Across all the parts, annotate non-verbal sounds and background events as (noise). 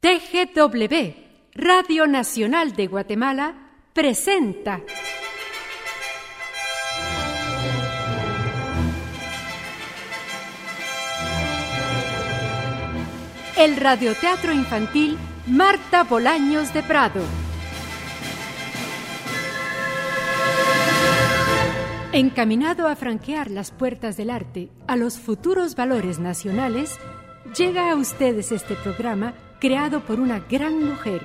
TGW, Radio Nacional de Guatemala, presenta el radioteatro infantil Marta Bolaños de Prado. Encaminado a franquear las puertas del arte a los futuros valores nacionales, llega a ustedes este programa creado por una gran mujer,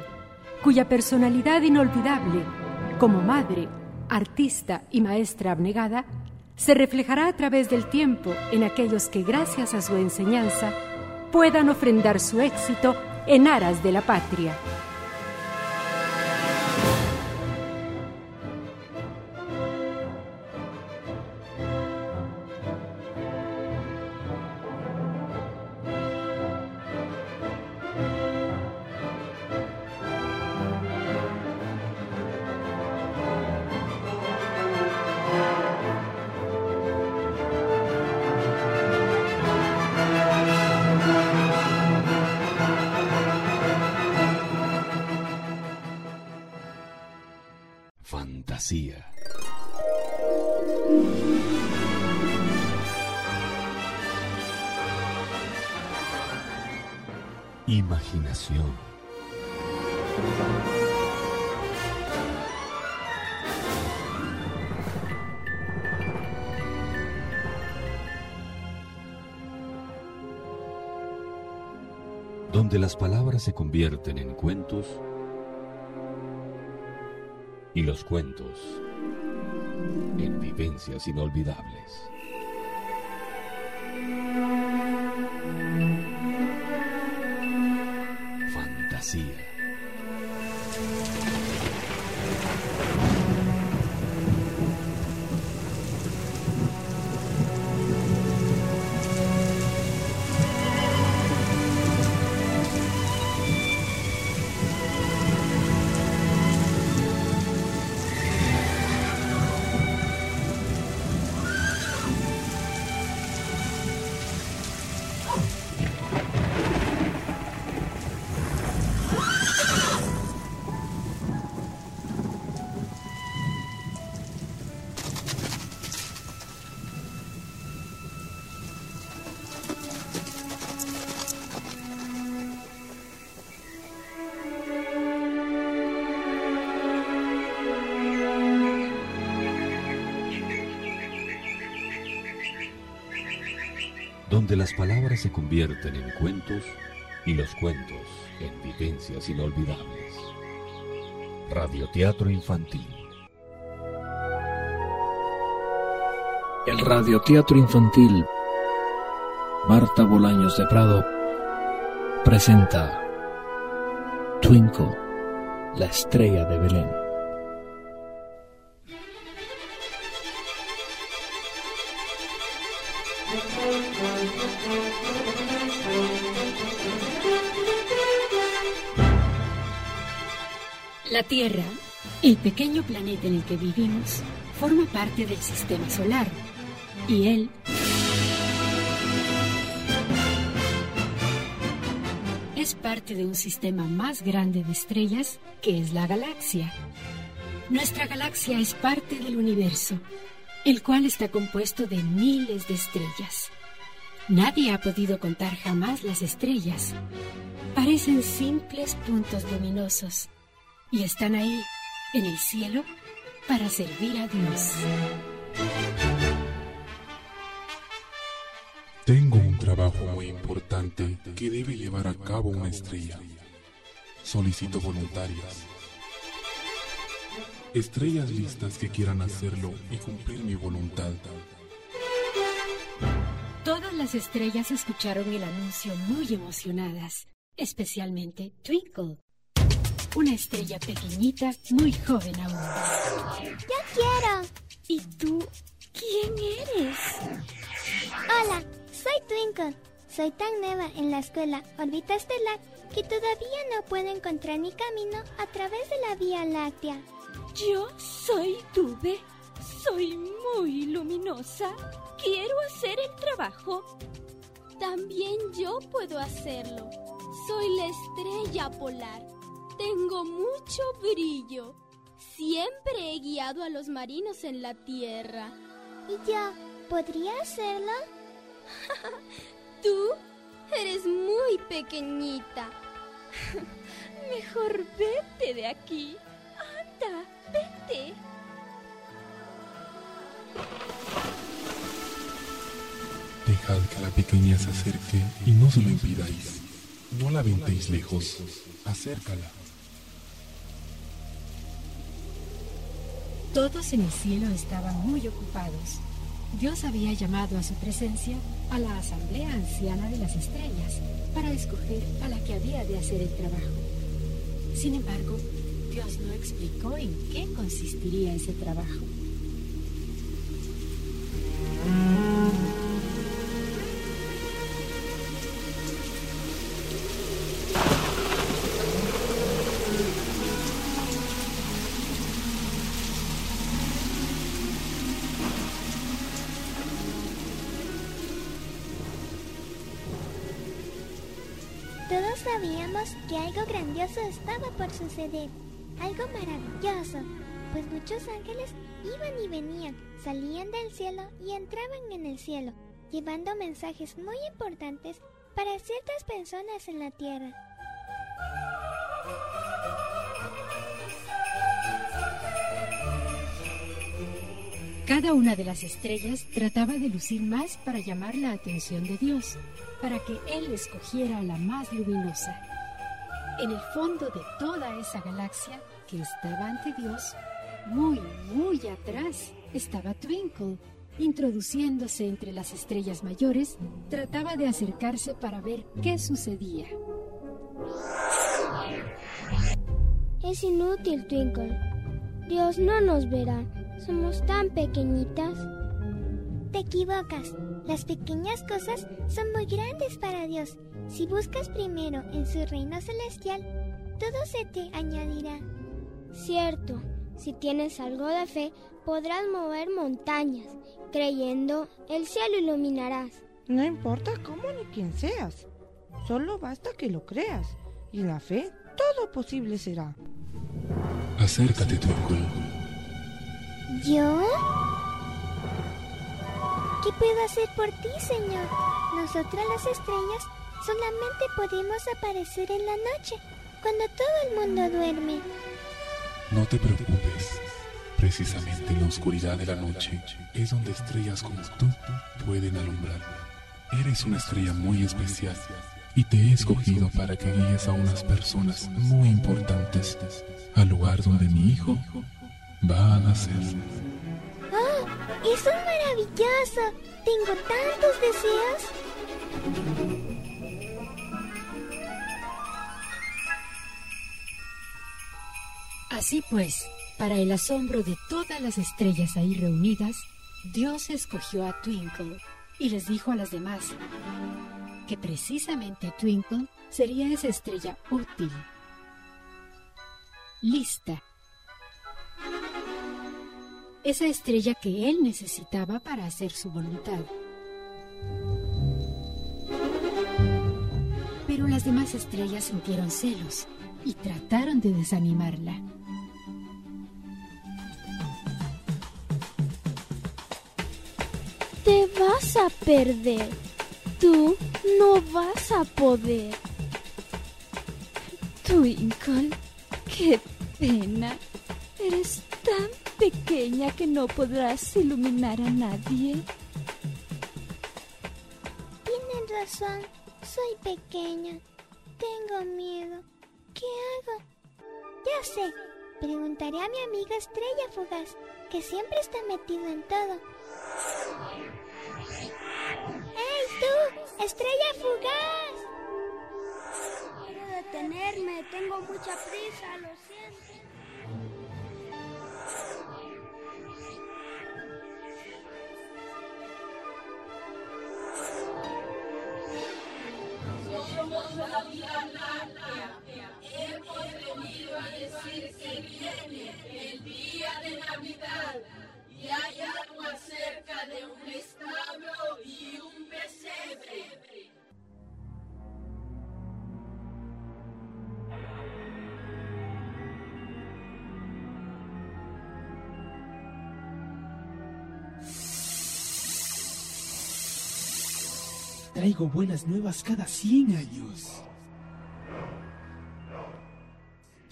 cuya personalidad inolvidable, como madre, artista y maestra abnegada, se reflejará a través del tiempo en aquellos que gracias a su enseñanza puedan ofrendar su éxito en aras de la patria. Imaginación. Donde las palabras se convierten en cuentos y los cuentos en vivencias inolvidables. Garcia. Donde las palabras se convierten en cuentos y los cuentos en vivencias inolvidables. Radioteatro Infantil. El Radioteatro Infantil Marta Bolaños de Prado presenta Twinkle, la estrella de Belén. Tierra, el pequeño planeta en el que vivimos, forma parte del sistema solar y él es parte de un sistema más grande de estrellas que es la galaxia. Nuestra galaxia es parte del universo, el cual está compuesto de miles de estrellas. Nadie ha podido contar jamás las estrellas. Parecen simples puntos luminosos y están ahí, en el cielo, para servir a Dios. Tengo un trabajo muy importante que debe llevar a cabo una estrella. Solicito voluntarias. Estrellas listas que quieran hacerlo y cumplir mi voluntad. Todas las estrellas escucharon el anuncio muy emocionadas, especialmente Twinkle, una estrella pequeñita, muy joven aún. ¡Yo quiero! ¿Y tú quién eres? Hola, soy Twinkle. Soy tan nueva en la escuela órbita estelar que todavía no puedo encontrar mi camino a través de la Vía Láctea. Yo soy Tube. Soy muy luminosa. Quiero hacer el trabajo. También yo puedo hacerlo. Soy la estrella polar. Tengo mucho brillo. Siempre he guiado a los marinos en la tierra. ¿Y yo? ¿Podría hacerlo? (laughs) Tú eres muy pequeñita. (laughs) Mejor vete de aquí. Anda, vete. Dejad que la pequeña se acerque y no se lo impidáis. No la aventéis lejos. Acércala. Todos en el cielo estaban muy ocupados. Dios había llamado a su presencia a la asamblea anciana de las estrellas para escoger a la que había de hacer el trabajo. Sin embargo, Dios no explicó en qué consistiría ese trabajo. Sabíamos que algo grandioso estaba por suceder, algo maravilloso, pues muchos ángeles iban y venían, salían del cielo y entraban en el cielo, llevando mensajes muy importantes para ciertas personas en la tierra. Cada una de las estrellas trataba de lucir más para llamar la atención de Dios, para que Él escogiera la más luminosa. En el fondo de toda esa galaxia que estaba ante Dios, muy, muy atrás, estaba Twinkle. Introduciéndose entre las estrellas mayores, trataba de acercarse para ver qué sucedía. Es inútil, Twinkle. Dios no nos verá. Somos tan pequeñitas. Te equivocas. Las pequeñas cosas son muy grandes para Dios. Si buscas primero en su reino celestial, todo se te añadirá. Cierto, si tienes algo de fe, podrás mover montañas. Creyendo, el cielo iluminarás. No importa cómo ni quién seas, solo basta que lo creas y la fe todo posible será. Acércate, Twinkle. ¿Yo? ¿Qué puedo hacer por ti, Señor? Nosotras las estrellas solamente podemos aparecer en la noche, cuando todo el mundo duerme. No te preocupes. Precisamente en la oscuridad de la noche es donde estrellas como tú pueden alumbrar. Eres una estrella muy especial y te he escogido para que guíes a unas personas muy importantes al lugar donde mi hijo va a nacer. ¡Oh! ¡Eso es maravilloso! Tengo tantos deseos. Así pues, para el asombro de todas las estrellas ahí reunidas, Dios escogió a Twinkle y les dijo a las demás que precisamente Twinkle sería esa estrella útil, lista, esa estrella que él necesitaba para hacer su voluntad. Pero las demás estrellas sintieron celos y trataron de desanimarla. Te vas a perder. Tú no vas a poder. Twinkle, qué pena. Eres tan pequeña que no podrás iluminar a nadie. Tienen razón. Soy pequeña. Tengo miedo. ¿Qué hago? Ya sé. Preguntaré a mi amiga Estrella Fugaz, que siempre está metido en todo. ¡Hey tú! ¡Estrella Fugaz! Quiero detenerme. Tengo mucha prisa, lo siento. vida. Hemos venido a decir que viene el día de Navidad y hay algo acerca de un establo y un pesebre. Traigo buenas nuevas cada 100 años.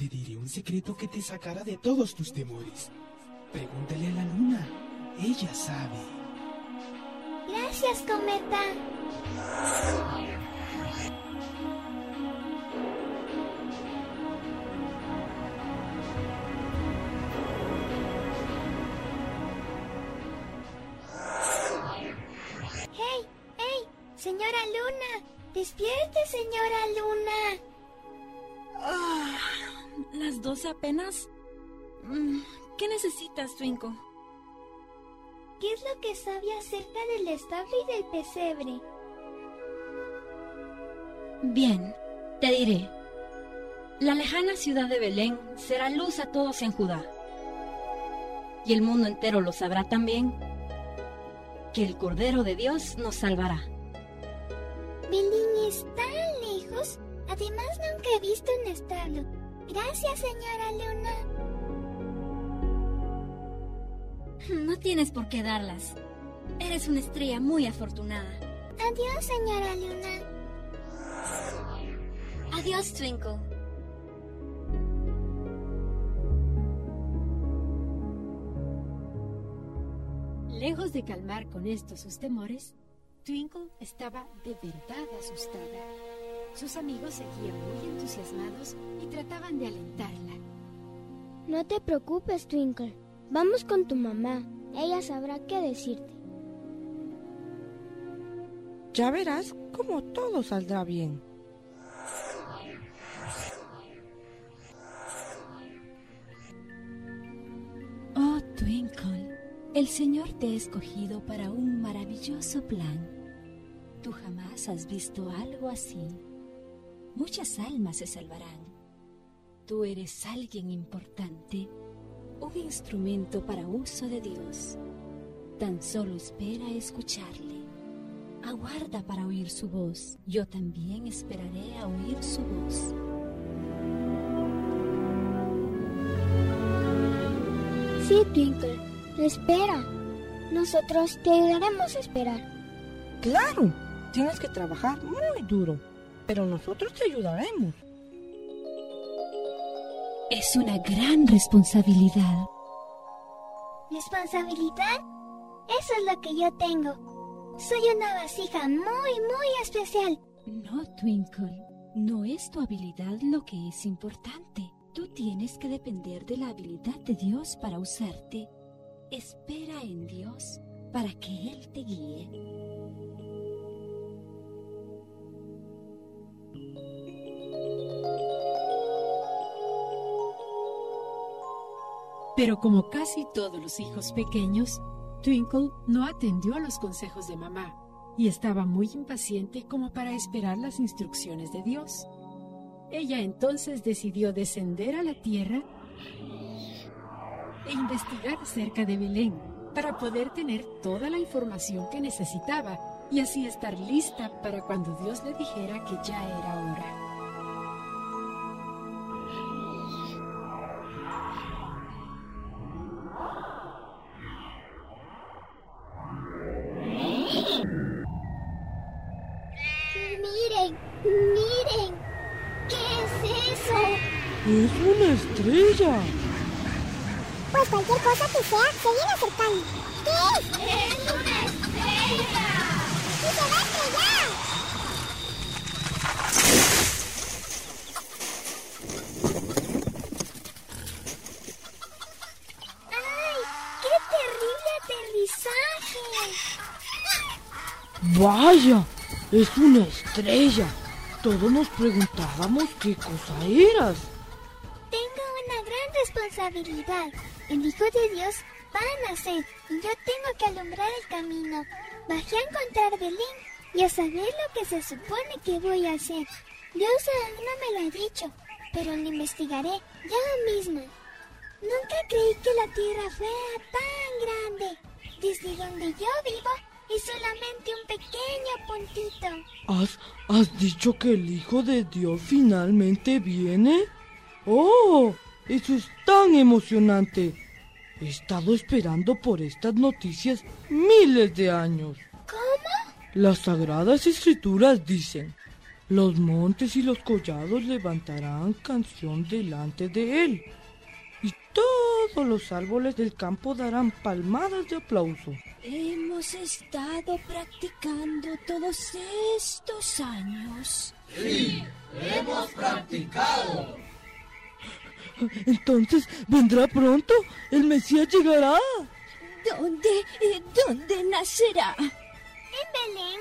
Te diré un secreto que te sacará de todos tus temores. Pregúntale a la luna. Ella sabe. Gracias, cometa. ¡Hey! ¡Hey! Señora Luna. Despierte, señora Luna. Ah, ¿Las doce apenas? Mm, ¿Qué necesitas, Twinkle? ¿Qué es lo que sabe acerca del establo y del pesebre? Bien, te diré. La lejana ciudad de Belén será luz a todos en Judá. Y el mundo entero lo sabrá también, que el Cordero de Dios nos salvará. Belén es tan lejos. Además, nunca he visto un establo. Gracias, señora Luna. No tienes por qué darlas. Eres una estrella muy afortunada. Adiós, señora Luna. Adiós, Twinkle. Lejos de calmar con esto sus temores, Twinkle estaba de verdad asustada. Sus amigos seguían muy entusiasmados y trataban de alentarla. No te preocupes, Twinkle. Vamos con tu mamá. Ella sabrá qué decirte. Ya verás cómo todo saldrá bien. Oh, Twinkle, el Señor te ha escogido para un maravilloso plan. Tú jamás has visto algo así. Muchas almas se salvarán. Tú eres alguien importante, un instrumento para uso de Dios. Tan solo espera escucharle. Aguarda para oír su voz. Yo también esperaré a oír su voz. Sí, Twinkle. Espera. Nosotros te ayudaremos a esperar. Claro, tienes que trabajar muy duro, pero nosotros te ayudaremos. Es una gran responsabilidad. ¿Responsabilidad? Eso es lo que yo tengo. Soy una vasija muy, muy especial. No, Twinkle. No es tu habilidad lo que es importante. Tú tienes que depender de la habilidad de Dios para usarte. Espera en Dios para que Él te guíe. Pero como casi todos los hijos pequeños, Twinkle no atendió a los consejos de mamá y estaba muy impaciente como para esperar las instrucciones de Dios. Ella entonces decidió descender a la tierra e investigar cerca de Belén para poder tener toda la información que necesitaba y así estar lista para cuando Dios le dijera que ya era hora. Pues cualquier cosa que sea, se viene acercando. ¿Qué? ¡Es una estrella! ¡Y se va a estrellar! ¡Ay! ¡Qué terrible aterrizaje! Vaya, es una estrella. Todos nos preguntábamos qué cosa eras. Tengo una gran responsabilidad. El Hijo de Dios va a nacer y yo tengo que alumbrar el camino. Bajé a encontrar Belén y a saber lo que se supone que voy a hacer. Dios aún no me lo ha dicho, pero lo investigaré ya mismo. Nunca creí que la tierra fuera tan grande. Desde donde yo vivo es solamente un pequeño puntito. ¿Has, ¿Has dicho que el Hijo de Dios finalmente viene? ¡Oh! Eso es tan emocionante. He estado esperando por estas noticias miles de años. ¿Cómo? Las sagradas escrituras dicen, los montes y los collados levantarán canción delante de él, y todos los árboles del campo darán palmadas de aplauso. Hemos estado practicando todos estos años. Sí, hemos practicado. Entonces, ¿vendrá pronto? ¿El Mesías llegará? ¿Dónde, dónde nacerá? En Belén.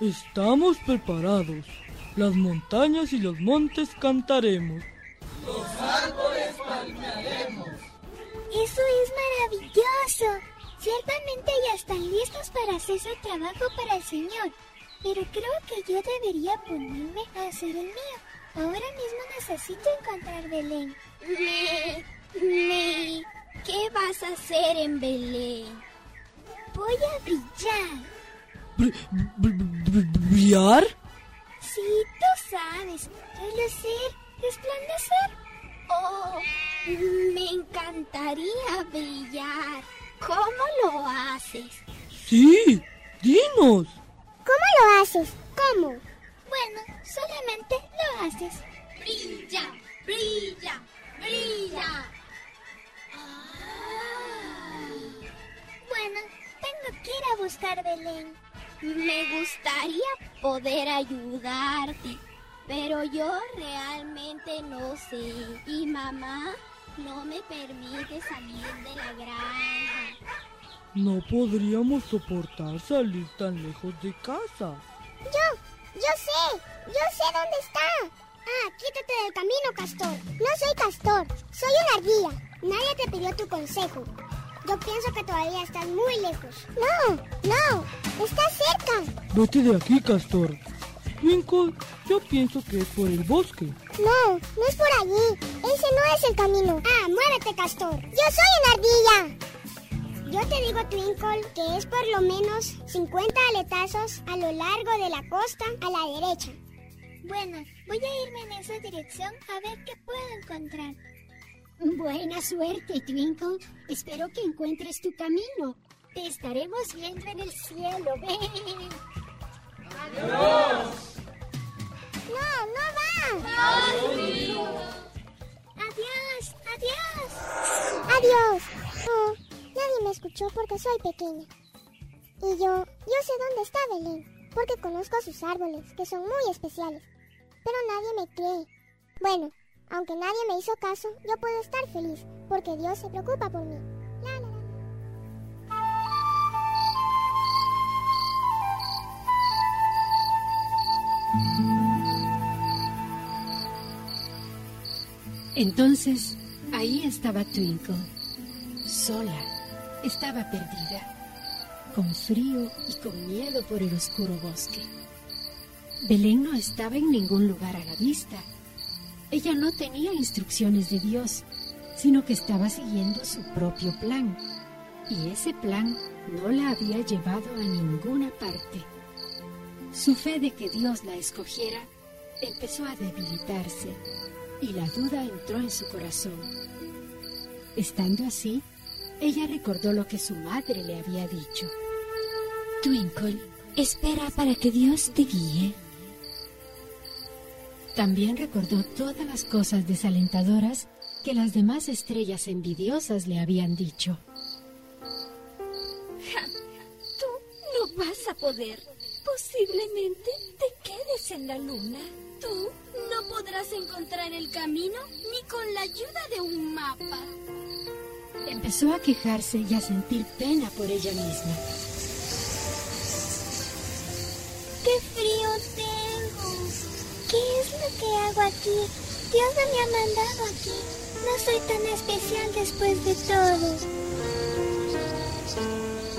Estamos preparados. Las montañas y los montes cantaremos. Los árboles palmearemos. Eso es maravilloso. Ciertamente ya están listos para hacer su trabajo para el Señor. Pero creo que yo debería ponerme a hacer el mío. Ahora mismo necesito encontrar Belén. Me, me, ¿qué vas a hacer en Belén? Voy a brillar. ¿Brillar? Sí, tú sabes. Relucir, resplandecer. Oh, me encantaría brillar. ¿Cómo lo haces? Sí, dinos. ¿Cómo lo haces? ¿Cómo? Bueno, solamente lo haces. Brilla, brilla, brilla. Bueno, tengo que ir a buscar Belén. Me gustaría poder ayudarte, pero yo realmente no sé. ¿Y mamá? no me permite salir de la granja. No podríamos soportar salir tan lejos de casa. Yo, yo sé, yo sé dónde está. Ah, quítate del camino, Castor. No soy Castor, soy una ardilla. Nadie te pidió tu consejo. Yo pienso que todavía estás muy lejos. No, no, estás cerca. Vete de aquí, Castor. Twinkle, yo pienso que es por el bosque. No, no es por allí. Ese no es el camino. Ah, muévete, Castor. Yo soy una ardilla. Yo te digo, Twinkle, que es por lo menos 50 aletazos a lo largo de la costa a la derecha. Bueno, voy a irme en esa dirección a ver qué puedo encontrar. Buena suerte, Twinkle. Espero que encuentres tu camino. Te estaremos viendo en el cielo. Ven. (laughs) ¡Adiós! No, no va. Adiós, adiós. Adiós. Oh, nadie me escuchó porque soy pequeña. Y yo, yo sé dónde está Belén, porque conozco sus árboles, que son muy especiales. Pero nadie me cree. Bueno, aunque nadie me hizo caso, yo puedo estar feliz, porque Dios se preocupa por mí. La, la, la. Entonces, ahí estaba Twinkle, sola, estaba perdida, con frío y con miedo por el oscuro bosque. Belén no estaba en ningún lugar a la vista. Ella no tenía instrucciones de Dios, sino que estaba siguiendo su propio plan. Y ese plan no la había llevado a ninguna parte. Su fe de que Dios la escogiera empezó a debilitarse y la duda entró en su corazón. Estando así, ella recordó lo que su madre le había dicho. Twinkle, espera para que Dios te guíe. También recordó todas las cosas desalentadoras que las demás estrellas envidiosas le habían dicho. (laughs) Tú no vas a poder. Posiblemente te quedes en la luna. Tú no podrás encontrar el camino ni con la ayuda de un mapa. Empezó a quejarse y a sentir pena por ella misma. Que hago aquí? Dios no me ha mandado aquí. No soy tan especial después de todo.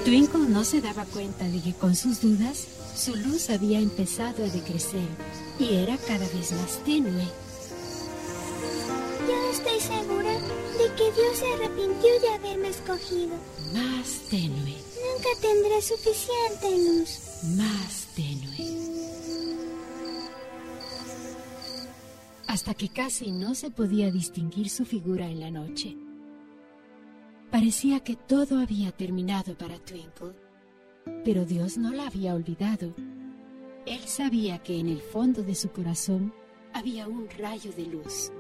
Twinkle no se daba cuenta de que con sus dudas su luz había empezado a decrecer y era cada vez más tenue. Yo estoy segura de que Dios se arrepintió de haberme escogido. Más tenue. Nunca tendré suficiente luz. Más Hasta que casi no se podía distinguir su figura en la noche. Parecía que todo había terminado para Twinkle Pero Dios no la había olvidado. Él sabía que en el fondo de su corazón había un rayo de luz.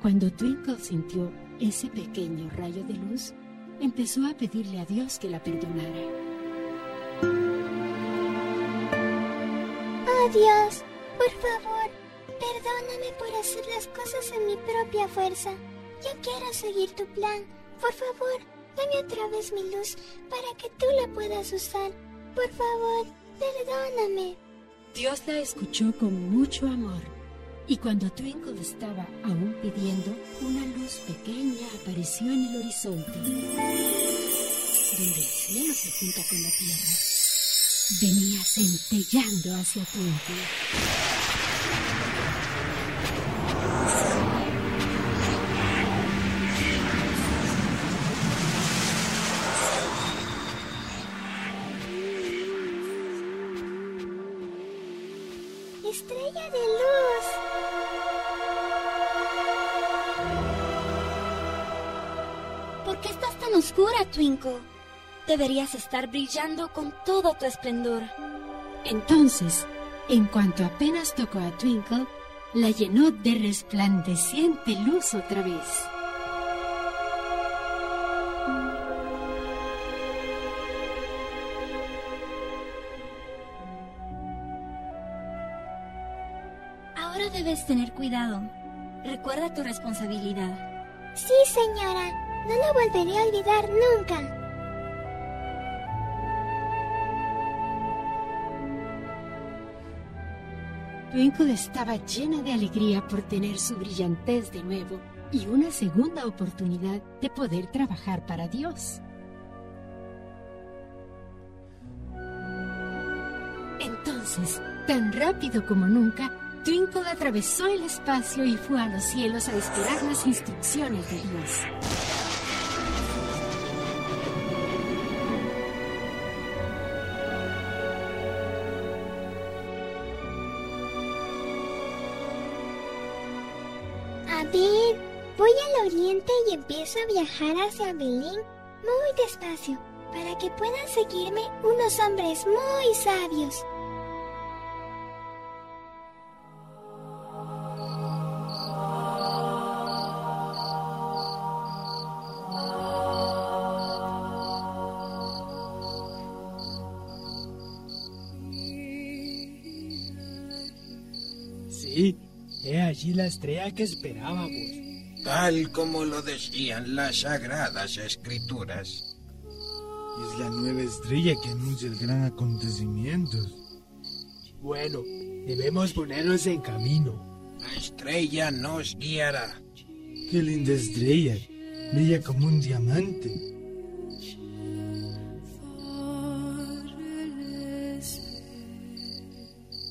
Cuando Twinkle sintió ese pequeño rayo de luz, empezó a pedirle a Dios que la perdonara. Oh Dios, por favor, perdóname por hacer las cosas en mi propia fuerza. Yo quiero seguir tu plan. Por favor, dame otra vez mi luz para que tú la puedas usar. Por favor, perdóname. Dios la escuchó con mucho amor y cuando Twinkle estaba aún pidiendo, una luz pequeña apareció en el horizonte, donde el cielo se junta con la tierra. Venía centellando hacia Twinkle. Deberías estar brillando con todo tu esplendor. Entonces, en cuanto apenas tocó a Twinkle, la llenó de resplandeciente luz otra vez. Ahora debes tener cuidado. Recuerda tu responsabilidad. Sí, señora. No lo volveré a olvidar nunca. Twinkle estaba llena de alegría por tener su brillantez de nuevo y una segunda oportunidad de poder trabajar para Dios. Entonces, tan rápido como nunca, Twinkle atravesó el espacio y fue a los cielos a esperar las instrucciones de Dios. Voy al oriente y empiezo a viajar hacia Belén muy despacio para que puedan seguirme unos hombres muy sabios. La estrella que esperábamos. Tal como lo decían las sagradas escrituras. Es la nueva estrella que anuncia el gran acontecimiento. Bueno, debemos ponernos en camino. La estrella nos guiará. Qué linda estrella. Brilla como un diamante.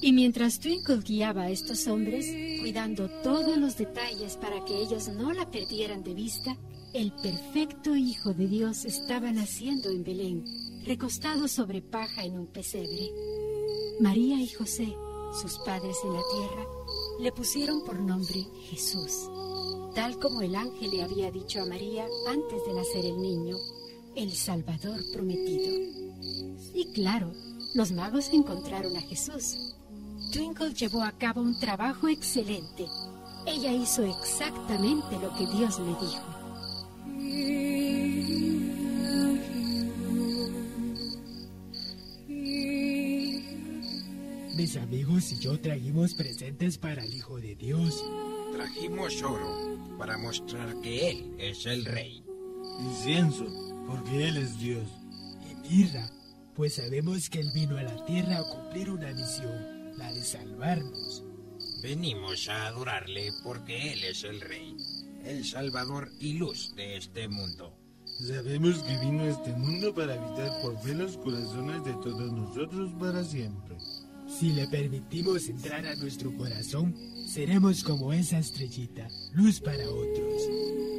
Y mientras Twinkle guiaba a estos hombres, cuidando todos los detalles para que ellos no la perdieran de vista, el perfecto Hijo de Dios estaba naciendo en Belén, recostado sobre paja en un pesebre. María y José, sus padres en la tierra, le pusieron por nombre Jesús, tal como el ángel le había dicho a María antes de nacer el niño, el Salvador prometido. Y claro, los magos encontraron a Jesús. Twinkle llevó a cabo un trabajo excelente. Ella hizo exactamente lo que Dios le dijo. Mis amigos y yo trajimos presentes para el Hijo de Dios. Trajimos oro para mostrar que Él es el Rey. Incienso, porque Él es Dios. Y mirra, pues sabemos que Él vino a la tierra a cumplir una misión, la de salvarnos. Venimos a adorarle porque Él es el Rey, el Salvador y luz de este mundo. Sabemos que vino a este mundo para habitar por fe los corazones de todos nosotros para siempre. Si le permitimos entrar a nuestro corazón, seremos como esa estrellita, luz para otros.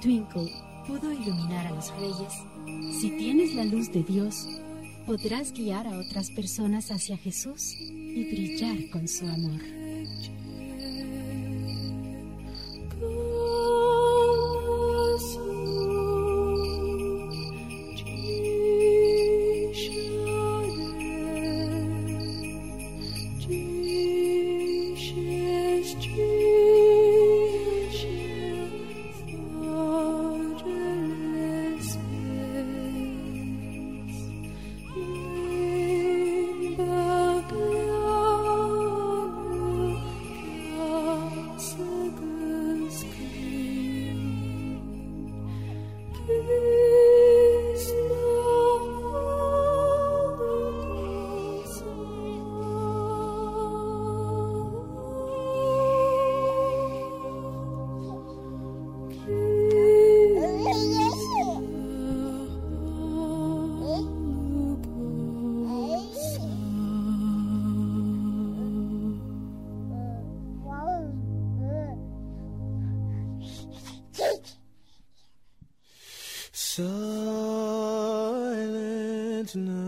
Twinkle pudo iluminar a los reyes, si tienes la luz de Dios, podrás guiar a otras personas hacia Jesús y brillar con su amor. Mecnun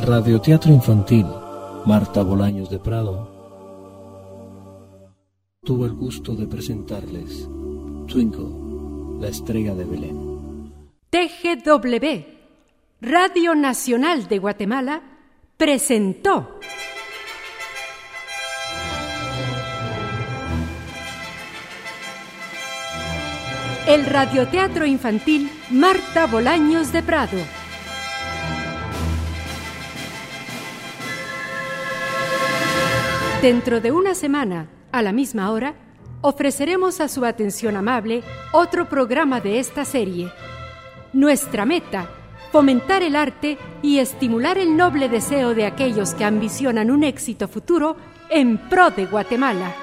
El radioteatro infantil Marta Bolaños de Prado tuvo el gusto de presentarles Twinkle, la estrella de Belén. TGW, Radio Nacional de Guatemala, presentó el radioteatro infantil Marta Bolaños de Prado. Dentro de una semana, a la misma hora, ofreceremos a su atención amable otro programa de esta serie. Nuestra meta, fomentar el arte y estimular el noble deseo de aquellos que ambicionan un éxito futuro en pro de Guatemala.